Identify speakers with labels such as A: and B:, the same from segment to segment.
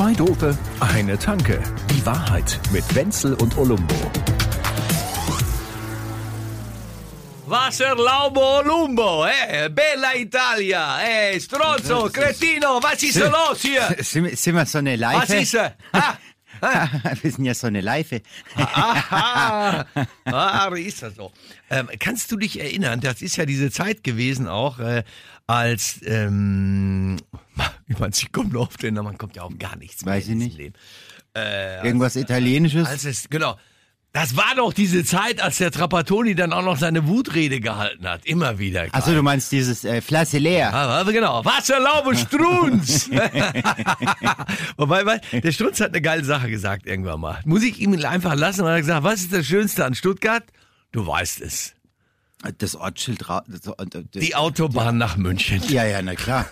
A: Zwei Dope, eine Tanke. Die Wahrheit mit Wenzel und Olumbo.
B: Wasser Laubo Lumbo, eh? Bella Italia, eh? Stronzo, Cretino, was ist los hier?
C: Sind, sind wir so eine Leife?
B: Was ist er? Ah,
C: wir sind ja so eine Leife.
B: aha, ah, ist das so. Ähm, kannst du dich erinnern, das ist ja diese Zeit gewesen auch, äh, als, ähm, komme nur auf den, man kommt ja auf gar nichts
C: Weiß ich nicht.
B: Leben. Äh,
C: Irgendwas Italienisches?
B: als es, genau. Das war doch diese Zeit, als der Trapattoni dann auch noch seine Wutrede gehalten hat. Immer wieder.
C: Achso, du meinst dieses äh, Flasse leer.
B: Ah, genau. Wasserlaube Strunz. Wobei, weil, der Strunz hat eine geile Sache gesagt irgendwann mal. Muss ich ihm einfach lassen? Und er hat gesagt, was ist das Schönste an Stuttgart? Du weißt es.
C: Das Ortsschild. Das, äh, das,
B: Die Autobahn nach München.
C: ja, ja, na klar.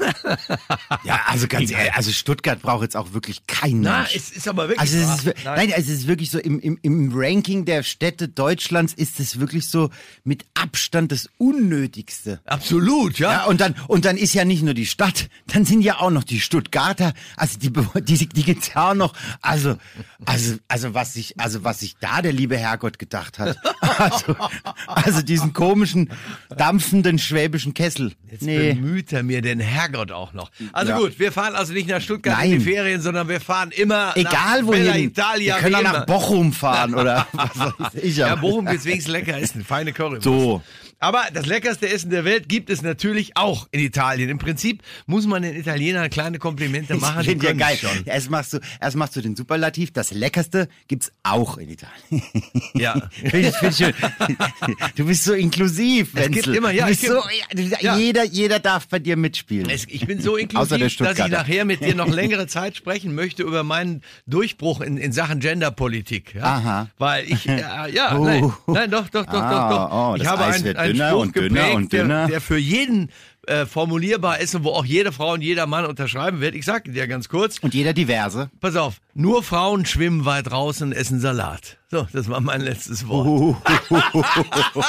C: ja, also ganz ehrlich, also Stuttgart braucht jetzt auch wirklich kein
B: Na,
C: Mensch.
B: es ist aber wirklich
C: Also es ist, nein, also es ist wirklich so, im, im, im Ranking der Städte Deutschlands ist es wirklich so mit Abstand das Unnötigste.
B: Absolut, ja.
C: Ja, und dann, und dann ist ja nicht nur die Stadt, dann sind ja auch noch die Stuttgarter, also die, die, die gibt's ja auch noch. Also, also, also was sich, also was sich da der liebe Herrgott gedacht hat. Also, also diesen komischen, dampfenden schwäbischen Kessel.
B: Jetzt
C: Nee.
B: bemüht er mir den Herrgott auch noch. Also
C: Ja.
B: gut, wir fahren also nicht nach Stuttgart in
C: Nein.
B: die Ferien, sondern wir fahren immer
C: Egal
B: nach
C: wohin.
B: Bella Italia.
C: Wir können auch nach. Bochum fahren oder was weiß ich.
B: Ja, Bochum gibt's wenigstens lecker essen, feine Currywurst.
C: So.
B: Aber das leckerste Essen der Welt gibt es natürlich auch in Italien. Im Prinzip muss man den Italienern kleine Komplimente machen.
C: Ich finde ja geil.
B: Schon.
C: Erst machst du, erst machst du den Superlativ. Das Leckerste gibt's auch in Italien.
B: Ja.
C: Find ich, find schön. Du bist so inklusiv,
B: Es gibt
C: Wenzel.
B: immer- ja, es
C: so,
B: gibt-
C: ja, jeder, jeder darf bei dir mitspielen.
B: Es, ich bin so inklusiv, dass ich nachher mit dir noch längere Zeit sprechen möchte über meinen Durchbruch in, in Sachen Genderpolitik. Ja?
C: Aha.
B: Weil ich, ja, ja
C: Oh.
B: nein, nein, doch, doch, doch,
C: Ah,
B: doch, doch.
C: oh,
B: ich habe einen
C: dünner
B: Spruch
C: und dünner
B: geprägt,
C: und
B: der,
C: dünner.
B: der für jeden äh, formulierbar ist und wo auch jede Frau und jeder Mann unterschreiben wird. Ich sage dir ganz kurz.
C: Und jeder diverse.
B: Pass auf, nur Frauen schwimmen weit draußen und essen Salat. So, das war mein letztes Wort.
C: Uh.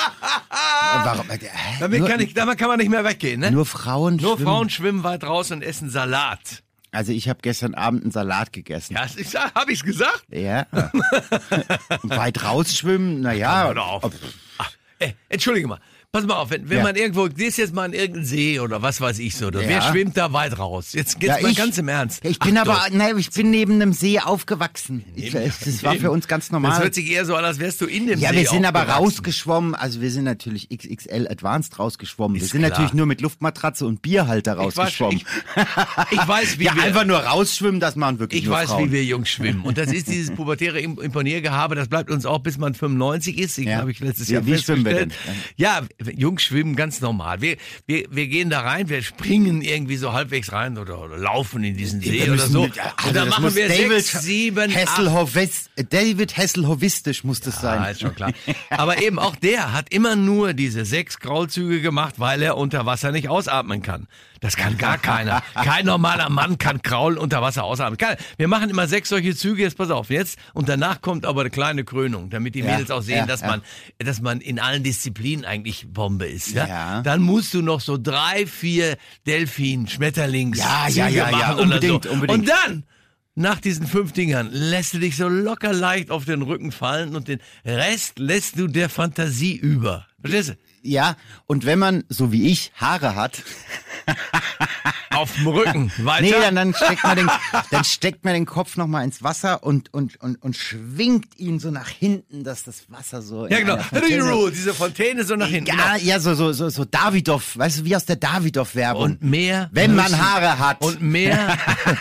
C: Warum? Äh,
B: Damit kann, ich, damit kann man nicht mehr weggehen, ne?
C: nur Frauen
B: Nur
C: schwimmen?
B: Frauen schwimmen weit draußen und essen Salat.
C: Also ich habe gestern Abend einen Salat gegessen.
B: Ja, habe ich's gesagt?
C: Ja. Weit rausschwimmen, naja.
B: Hör auf. Ey, entschuldige mal. Pass mal auf, wenn, wenn
C: Ja.
B: man irgendwo, gehst jetzt mal in irgendeinen See oder was weiß ich so, oder
C: Ja.
B: wer schwimmt da weit raus? Jetzt geht's
C: Ja,
B: mal
C: ich-
B: ganz im Ernst.
C: Ich bin
B: Ach
C: aber, nein, ich bin neben einem See aufgewachsen. Ich, das war für uns ganz normal.
B: Das hört sich eher so an, als wärst du in dem
C: Ja,
B: See
C: wir sind aber rausgeschwommen, also wir sind natürlich XXL Advanced rausgeschwommen. wir
B: Ist
C: sind
B: klar.
C: natürlich nur mit Luftmatratze und Bierhalter
B: Ich weiß,
C: rausgeschwommen.
B: ich, ich weiß, wie
C: ja,
B: wir,
C: einfach nur rausschwimmen, das machen wirklich
B: ich weiß,
C: Frauen.
B: wie wir Jungs schwimmen. Und das ist dieses pubertäre Im- Imponiergehabe, das bleibt uns auch, bis man 95 ist. Ich
C: Ja.
B: habe ich letztes
C: Wie-
B: Jahr
C: wie schwimmen wir
B: festgestellt. Ja, Jungs schwimmen ganz normal. Wir, wir, wir gehen da rein, wir springen irgendwie so halbwegs rein oder, oder laufen in diesen See
C: Wir
B: oder so.
C: mit- also
B: und dann machen wir
C: David
B: sechs, sieben,
C: Hasselhoff David Hasselhoffistisch muss das sein.
B: Ah, ist schon klar. Aber eben auch der hat immer nur diese sechs Kraulzüge gemacht, weil er unter Wasser nicht ausatmen kann. Das kann gar keiner. Kein normaler Mann kann Kraulen unter Wasser ausatmen. Wir machen immer sechs solche Züge, jetzt pass auf, jetzt. Und danach kommt aber eine kleine Krönung, damit die
C: Ja,
B: Mädels auch sehen,
C: ja,
B: dass
C: ja.
B: man, dass man in allen Disziplinen eigentlich Bombe ist. Ja?
C: Ja.
B: Dann musst du noch so drei, vier Delfin, Schmetterlings,
C: Ja, ja, ja, ja, unbedingt,
B: so.
C: unbedingt.
B: Und dann nach diesen fünf Dingern lässt du dich so locker leicht auf den Rücken fallen und den Rest lässt du der Fantasie über. Verstehst du?
C: Ja, und wenn man, so wie ich, Haare hat,
B: Auf dem Rücken. Weiter.
C: nee, dann, dann steckt man den, dann steckt man den Kopf nochmal ins Wasser und, und, und, und schwingt ihn so nach hinten, dass das Wasser so.
B: ja, genau.
C: Fontäne-
B: diese Fontäne so nach hinten.
C: Ja, ja, so, so, so, so Davidoff, weißt du, wie aus der Davidoff-Werbung.
B: Und mehr.
C: Wenn man
B: müssen-
C: Haare hat.
B: Und mehr.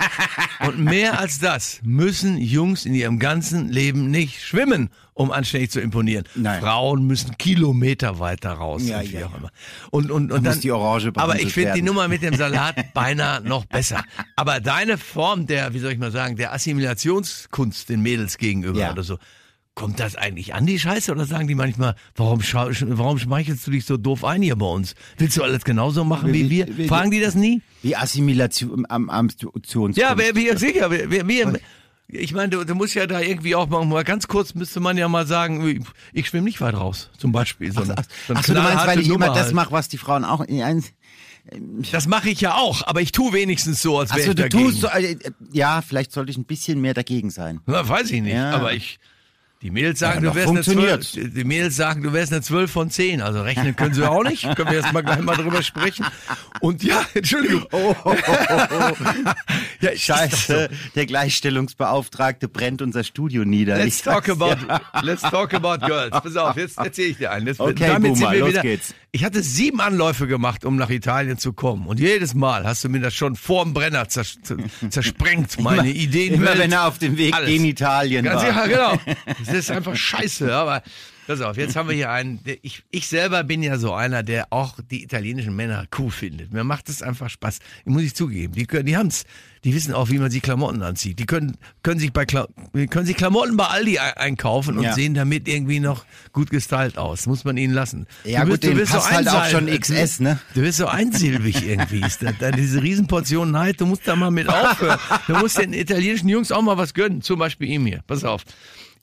B: und mehr als das müssen Jungs in ihrem ganzen Leben nicht schwimmen, um anständig zu imponieren.
C: Nein.
B: Frauen müssen Kilometer weiter raus.
C: Ja,
B: und wie
C: ja,
B: auch immer. Und, und, und dann,
C: die Orange
B: Aber ich finde die. Nummer mit dem Salat beinahe noch besser. Aber deine Form der, wie soll ich mal sagen, der Assimilationskunst den Mädels gegenüber
C: Ja.
B: oder so, Kommt das eigentlich an, die Scheiße? Oder sagen die manchmal, warum, warum schmeichelst du dich so doof ein hier bei uns? Willst du alles genauso machen wie
C: Wie-
B: wir?
C: wie-
B: Fragen die das nie?
C: Wie Assimilation am Ambitions.
B: Ja, wer, wer, sicher. Wer, wer, ich meine, du, du musst ja da irgendwie auch mal, mal ganz kurz müsste man ja mal sagen, ich, schwimme nicht weit raus, zum Beispiel. So eine, so
C: Ach so, du meinst, weil ich immer
B: Nummer
C: das
B: halt.
C: mache, was die Frauen auch.
B: Das mache ich ja auch, aber ich tue wenigstens so, als wäre
C: Also
B: ich
C: du
B: dagegen.
C: tust so, äh, ja, vielleicht sollte ich ein bisschen mehr dagegen sein.
B: Na, weiß ich nicht,
C: Ja.
B: aber ich. Die Mädels sagen,
C: Ja,
B: du wärst eine
C: funktioniert.
B: 12, die Mädels sagen, du wärst eine 12 von 10. Also rechnen können sie auch nicht. Können wir jetzt mal gleich mal drüber sprechen. Und ja, Entschuldigung. ja, ist doch so.
C: Scheiße, der Gleichstellungsbeauftragte brennt unser Studio nieder.
B: Let's
C: Ich
B: talk about,
C: dir.
B: let's talk about girls. Pass auf, jetzt erzähle ich dir einen. Jetzt,
C: Okay,
B: damit
C: Boomer, los
B: wieder,
C: geht's.
B: Ich hatte sieben Anläufe gemacht, um nach Italien zu kommen. Und jedes Mal hast du mir das schon vorm Brenner zers zersprengt, meine Ideen.
C: Immer wenn er auf dem Weg
B: Alles.
C: in Italien
B: Ganz
C: war.
B: ja, genau. Das ist einfach scheiße, aber pass auf, jetzt haben wir hier einen, der, ich, ich selber bin ja so einer, der auch die italienischen Männer cool findet. Mir macht es einfach Spaß. Muss ich zugeben. Die können, die haben's. Die wissen auch, wie man sich Klamotten anzieht. Die können, können sich bei, Kla können sich Klamotten bei Aldi ein- einkaufen und
C: Ja.
B: sehen damit irgendwie noch gut gestylt aus. Muss man ihnen lassen.
C: Ja, gut, denen passt halt auch schon XS, ne?
B: Du bist so einsilbig irgendwie. Ist da, da diese Riesenportion Neid, du musst da mal mit aufhören. Du musst den italienischen Jungs auch mal was gönnen. Zum Beispiel ihm hier. Pass auf.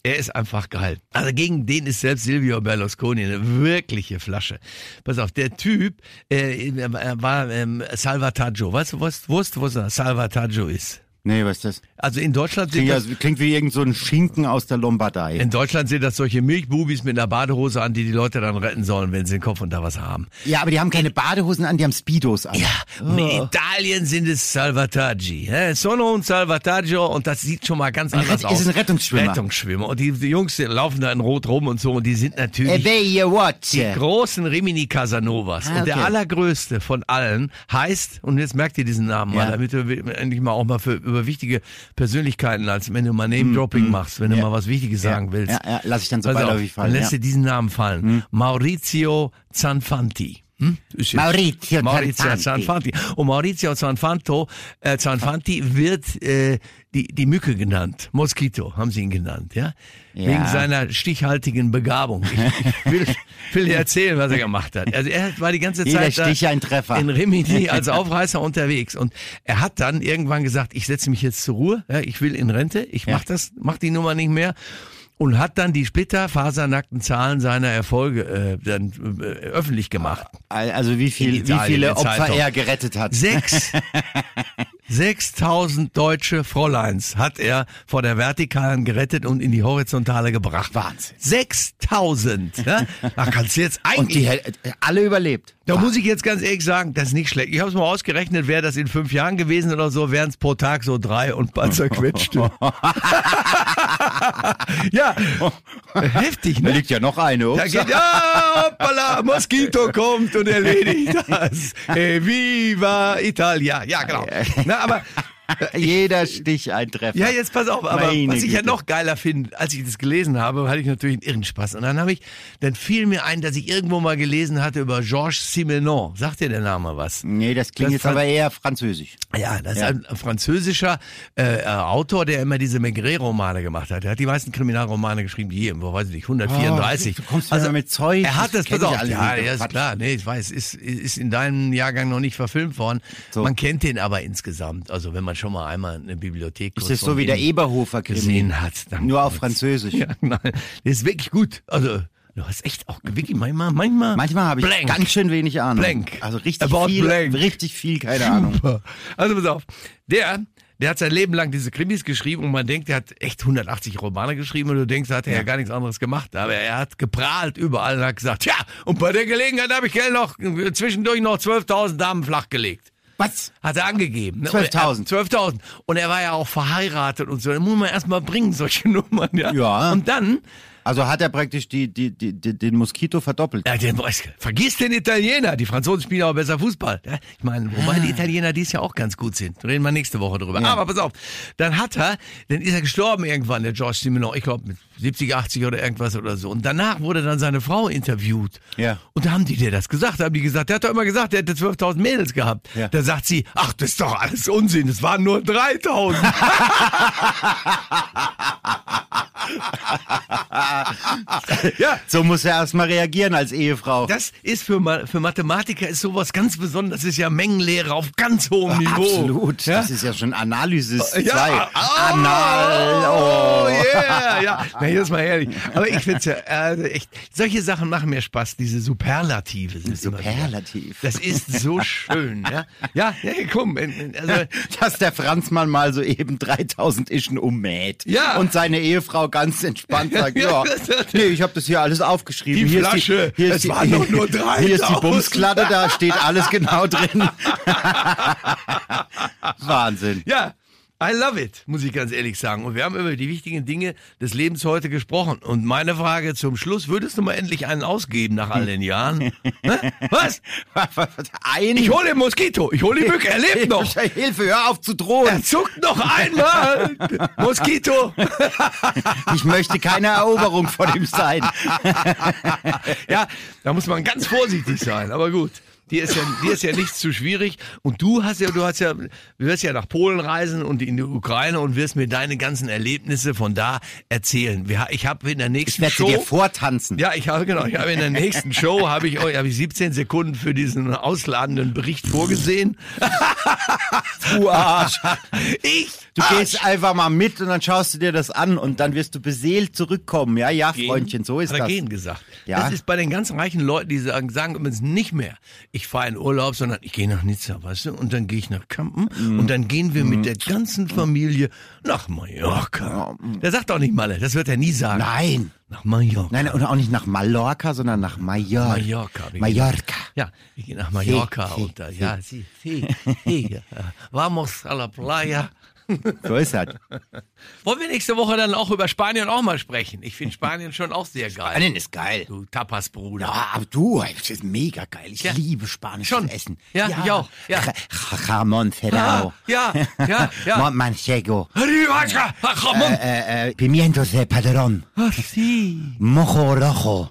B: Er ist einfach geil. Also gegen den ist selbst Silvio Berlusconi eine wirkliche Flasche. Pass auf, der Typ äh, war ähm, Salvataggio. Weißt du, was, wusst, was Salvataggio ist?
C: Nee, was ist das?
B: Also in Deutschland sind
C: Klingt,
B: das,
C: ja, klingt wie irgend so ein Schinken aus der Lombardei.
B: in Deutschland sind das solche Milchbubis mit einer Badehose an, die die Leute dann retten sollen, wenn sie den Kopf unter Wasser haben.
C: Ja, aber die haben keine Badehosen an, die haben Speedos an.
B: Ja, und in Italien sind es Salvataggi. Sono un Salvataggio und das sieht schon mal ganz
C: Ein
B: anders
C: Rett-
B: aus.
C: ist ein Rettungsschwimmer.
B: Rettungsschwimmer. Und die, die Jungs laufen da in Rot rum und so und die sind natürlich
C: watch.
B: die großen Rimini Casanovas.
C: Ah,
B: Und der
C: okay.
B: allergrößte von allen heißt, und jetzt merkt ihr diesen Namen mal,
C: Ja.
B: damit du endlich mal auch mal für, über wichtige Persönlichkeiten, als wenn du mal Name-Dropping machst, wenn du
C: Mm,
B: mal was Wichtiges sagen willst.
C: Ja, ja, lass ich dann so
B: auf,
C: beiläufig fallen.
B: Dann lässt
C: ja.
B: dir diesen Namen fallen. Maurizio Zanfanti. Hm?
C: Maurizio
B: Maurizio
C: Zanfanti.
B: Zanfanti. Und Maurizio Zanfanto, äh, Zanfanti wird äh, die, die Mücke genannt. Mosquito haben sie ihn genannt, ja?
C: Ja.
B: Wegen seiner stichhaltigen Begabung. Ich, ich will, will dir erzählen, was er gemacht hat. Also er war die ganze
C: Jeder
B: Zeit in Rimini als Aufreißer unterwegs. Und er hat dann irgendwann gesagt, ich setze mich jetzt zur Ruhe, ja, ich will in Rente, ich
C: Ja.
B: mach das, mach die Nummer nicht mehr. Und hat dann die splitterfasernackten Zahlen seiner Erfolge äh, dann äh, öffentlich gemacht.
C: Also wie, viel, wie
B: Italien,
C: viele
B: in
C: Opfer er gerettet hat.
B: Sechs, 6000 deutsche Fräuleins hat er vor der Vertikalen gerettet und in die Horizontale gebracht.
C: Wahnsinn.
B: 6000! Ja? Da kannst du jetzt
C: Und
B: eigentlich...
C: die hätt- alle überlebt.
B: Da muss ich jetzt ganz ehrlich sagen, das ist nicht schlecht. Ich habe es mal ausgerechnet, wäre das in fünf Jahren gewesen oder so, wären es pro Tag so drei und paar zerquetschte. ja, heftig,
C: Da
B: ne?
C: liegt ja noch eine.
B: Da
C: Ups.
B: geht, ja, hoppala, Moskito kommt und erledigt das. E viva Italia. Ja, genau. Na, aber
C: Jeder Stich ein Treffer.
B: ja, jetzt pass auf, aber
C: Meine
B: was ich ja
C: Güte.
B: noch geiler finde, als ich das gelesen habe, hatte ich natürlich einen irren Spaß. Und dann habe ich, dann fiel mir ein, dass ich irgendwo mal gelesen hatte über Georges Simenon. Sagt dir der Name was?
C: Nee, das klingt
B: Das
C: jetzt aber eher französisch.
B: Ja, das
C: Ja.
B: ist ein französischer äh, äh, Autor, der immer diese Maigret-Romane gemacht hat. Er hat die meisten Kriminalromane geschrieben, die hier, wo weiß ich nicht, 134.
C: Oh, du kommst wieder mit Zeug.
B: Er hat
C: Das
B: das, pass auf, ja, ja, ist klar, nee, ich weiß, ist, ist in deinem Jahrgang noch nicht verfilmt worden.
C: So.
B: Man kennt den aber insgesamt. Also wenn man schon mal einmal eine Bibliothek
C: Ist das so wie der
B: ihm
C: Eberhofer-Krimi?
B: gesehen hat. dann
C: Nur auf. Französisch.
B: Ja, nein, der ist wirklich gut. Also du hast echt auch wirklich manchmal, manchmal,
C: Manchmal habe ich
B: blank.
C: ganz schön wenig Ahnung.
B: Blank.
C: Also richtig
B: About
C: viel,
B: blank.
C: richtig viel, keine Ahnung.
B: Super. Also pass auf. Der, der hat sein Leben lang diese Krimis geschrieben und man denkt, er hat echt 180 Romane geschrieben und du denkst, da hat er ja. gar nichts anderes gemacht. Aber er hat geprahlt überall und hat gesagt, ja, und bei der Gelegenheit habe ich gell noch zwischendurch noch 12.000 Damen flachgelegt.
C: Was?
B: Hat er angegeben. ne?
C: 12.000.
B: Und er- 12.000. Und er war ja auch verheiratet und so. Da muss man erstmal bringen, solche Nummern. Ja.
C: Ja.
B: Und dann
C: Also hat er praktisch die, die, die, die, den Moskito verdoppelt.
B: Ja, den, vergiss den Italiener. Die Franzosen spielen aber besser Fußball. Ich meine, wobei die Italiener dies ja auch ganz gut sind. Reden wir nächste Woche drüber.
C: Ja.
B: Aber pass auf. Dann hat er, dann ist er gestorben irgendwann, der George Simenon. Ich glaube mit 70, 80 oder irgendwas oder so. Und danach wurde dann seine Frau interviewt.
C: Ja.
B: Und da haben die dir das gesagt. Da haben die gesagt, der hat doch immer gesagt, der hätte 12.000 Mädels gehabt.
C: Ja.
B: Da sagt sie, ach, das ist doch alles Unsinn. Es waren nur 3.000. Ja.
C: So muss er erstmal reagieren als Ehefrau.
B: Das ist für, Ma für Mathematiker ist sowas ganz Besonderes. Das ist ja Mengenlehre auf ganz hohem Niveau.
C: Absolut.
B: Ja?
C: Das ist ja schon Analysis 2.
B: Ja, oh,
C: Anal.
B: Oh,
C: Oh.
B: yeah, ja. Na, jetzt mal ehrlich. Aber ich finde ja, also echt, solche Sachen machen mir Spaß, diese Superlative. Sind
C: Superlativ.
B: Das ist so schön, ja. Ja, ja komm, also,
C: Dass der Franzmann mal so eben 3000 Ischen ummäht.
B: Ja.
C: Und seine Ehefrau ganz entspannt sagt,
B: Ja,
C: nee, ich habe das hier alles aufgeschrieben.
B: Die
C: hier
B: Flasche,
C: ist die, hier
B: es
C: ist die,
B: waren doch nur
C: Hier ist die
B: 3000.
C: Bumsklatte, da steht alles genau drin. Wahnsinn.
B: ja. I love it, muss ich ganz ehrlich sagen. Und wir haben über die wichtigen Dinge des Lebens heute gesprochen. Und meine Frage zum Schluss, würdest du mal endlich einen ausgeben nach all den Jahren? Hä? Was?
C: Ein
B: Ich hole den Moskito, ich hole die Mücke, er lebt noch.
C: Hilfe, hör auf zu drohen.
B: Er zuckt noch einmal. Moskito.
C: Ich möchte keine Eroberung von ihm sein.
B: Ja, da muss man ganz vorsichtig sein, aber gut. Dir ist ja, dir ist ja nichts zu schwierig. Und du hast ja, du hast ja, wirst ja nach Polen reisen und in die Ukraine und wirst mir deine ganzen Erlebnisse von da erzählen. Ich habe in der
C: Ich
B: nächsten
C: werde
B: Show.
C: dir vortanzen.
B: Ja, ich habe genau, ich habe in der nächsten Show habe ich euch habe ich 17 Sekunden für diesen ausladenden Bericht vorgesehen.
C: Du Arsch.
B: Ich
C: Du
B: Arsch.
C: gehst einfach mal mit und dann schaust du dir das an und dann wirst du beseelt zurückkommen. Ja, ja, Freundchen, so ist
B: Hat
C: das.
B: gehen gesagt.
C: Ja.
B: Das ist bei den ganz reichen Leuten, die sagen, sagen übrigens nicht mehr, ich fahre in Urlaub, sondern ich gehe nach Nizza, weißt du, und dann gehe ich nach Kampen
C: Mhm.
B: und dann gehen wir mit der ganzen Familie nach Mallorca. Der sagt auch nicht Malle, das wird er nie sagen.
C: Nein.
B: Nach Mallorca.
C: Nein, und auch nicht nach Mallorca, sondern nach Mallorca.
B: Mallorca.
C: Mallorca.
B: Ja, ich gehe nach Mallorca
C: Sí,
B: und
C: sí,
B: ja, sí, sí, sí, vamos a la playa.
C: So ist das.
B: Wollen wir nächste Woche dann auch über Spanien auch mal sprechen? Ich finde Spanien schon auch sehr geil.
C: Spanien ist geil.
B: Du Tapas-Bruder.
C: Ja, aber du, das ist mega geil. Ich
B: Ja.
C: liebe spanisches
B: Schon.
C: Essen.
B: Ja, ich auch. Ja.
C: Ja. Ramon Ferrao.
B: Ja, ja, ja.
C: Manchego.
B: Ramon.
C: Äh, äh, Pimientos de Padrón.
B: Ah, sí.
C: Mojo rojo.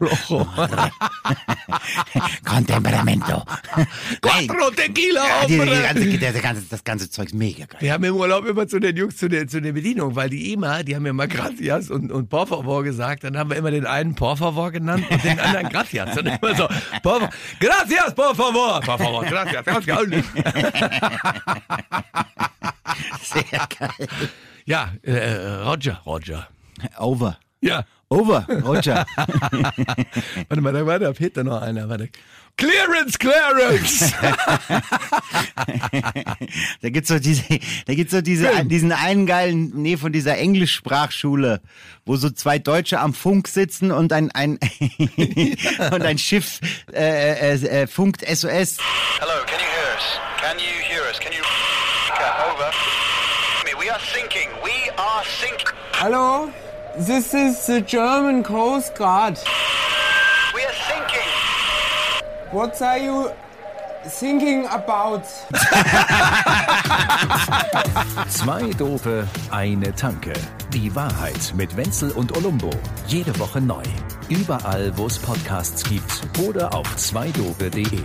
B: Rojo.
C: Con temperamento.
B: Quattro Tequila,
C: Ja, die, die
B: hombre.
C: das, ganze, das ganze Zeug ist mega geil.
B: Wir haben im Urlaub immer zu den Jungs zu der, zu der Bedienung, weil die immer, die haben ja mal Gracias und, und Por favor gesagt, dann haben wir immer den einen Por favor genannt und den anderen Gracias. Und immer so, por, favor, Gracias, por favor. Por favor, gracias, gracias.
C: Sehr geil.
B: Ja, äh, Roger, Roger.
C: Over.
B: Ja.
C: Over, Roger.
B: Warte mal, da war fehlt da noch einer. Warte. Clearance, Clearance!
C: Da gibt's so diese, da gibt's so diese,
B: Film.
C: diesen einen geilen, nee, von dieser Englischsprachschule, wo so zwei Deutsche am Funk sitzen und ein, ein, und ein Schiff, äh, äh, äh, funkt SOS.
D: Hello, can you hear us? Can you hear us? Can you... Over. We are sinking. We are sinking.
E: Hello, this is the German Coast Guard. What are you thinking about?
A: Zwei Dope, eine Tanke. Die Wahrheit mit Wenzel und Olumbo. Jede Woche neu. Überall, wo es Podcasts gibt oder auf zweidope.de.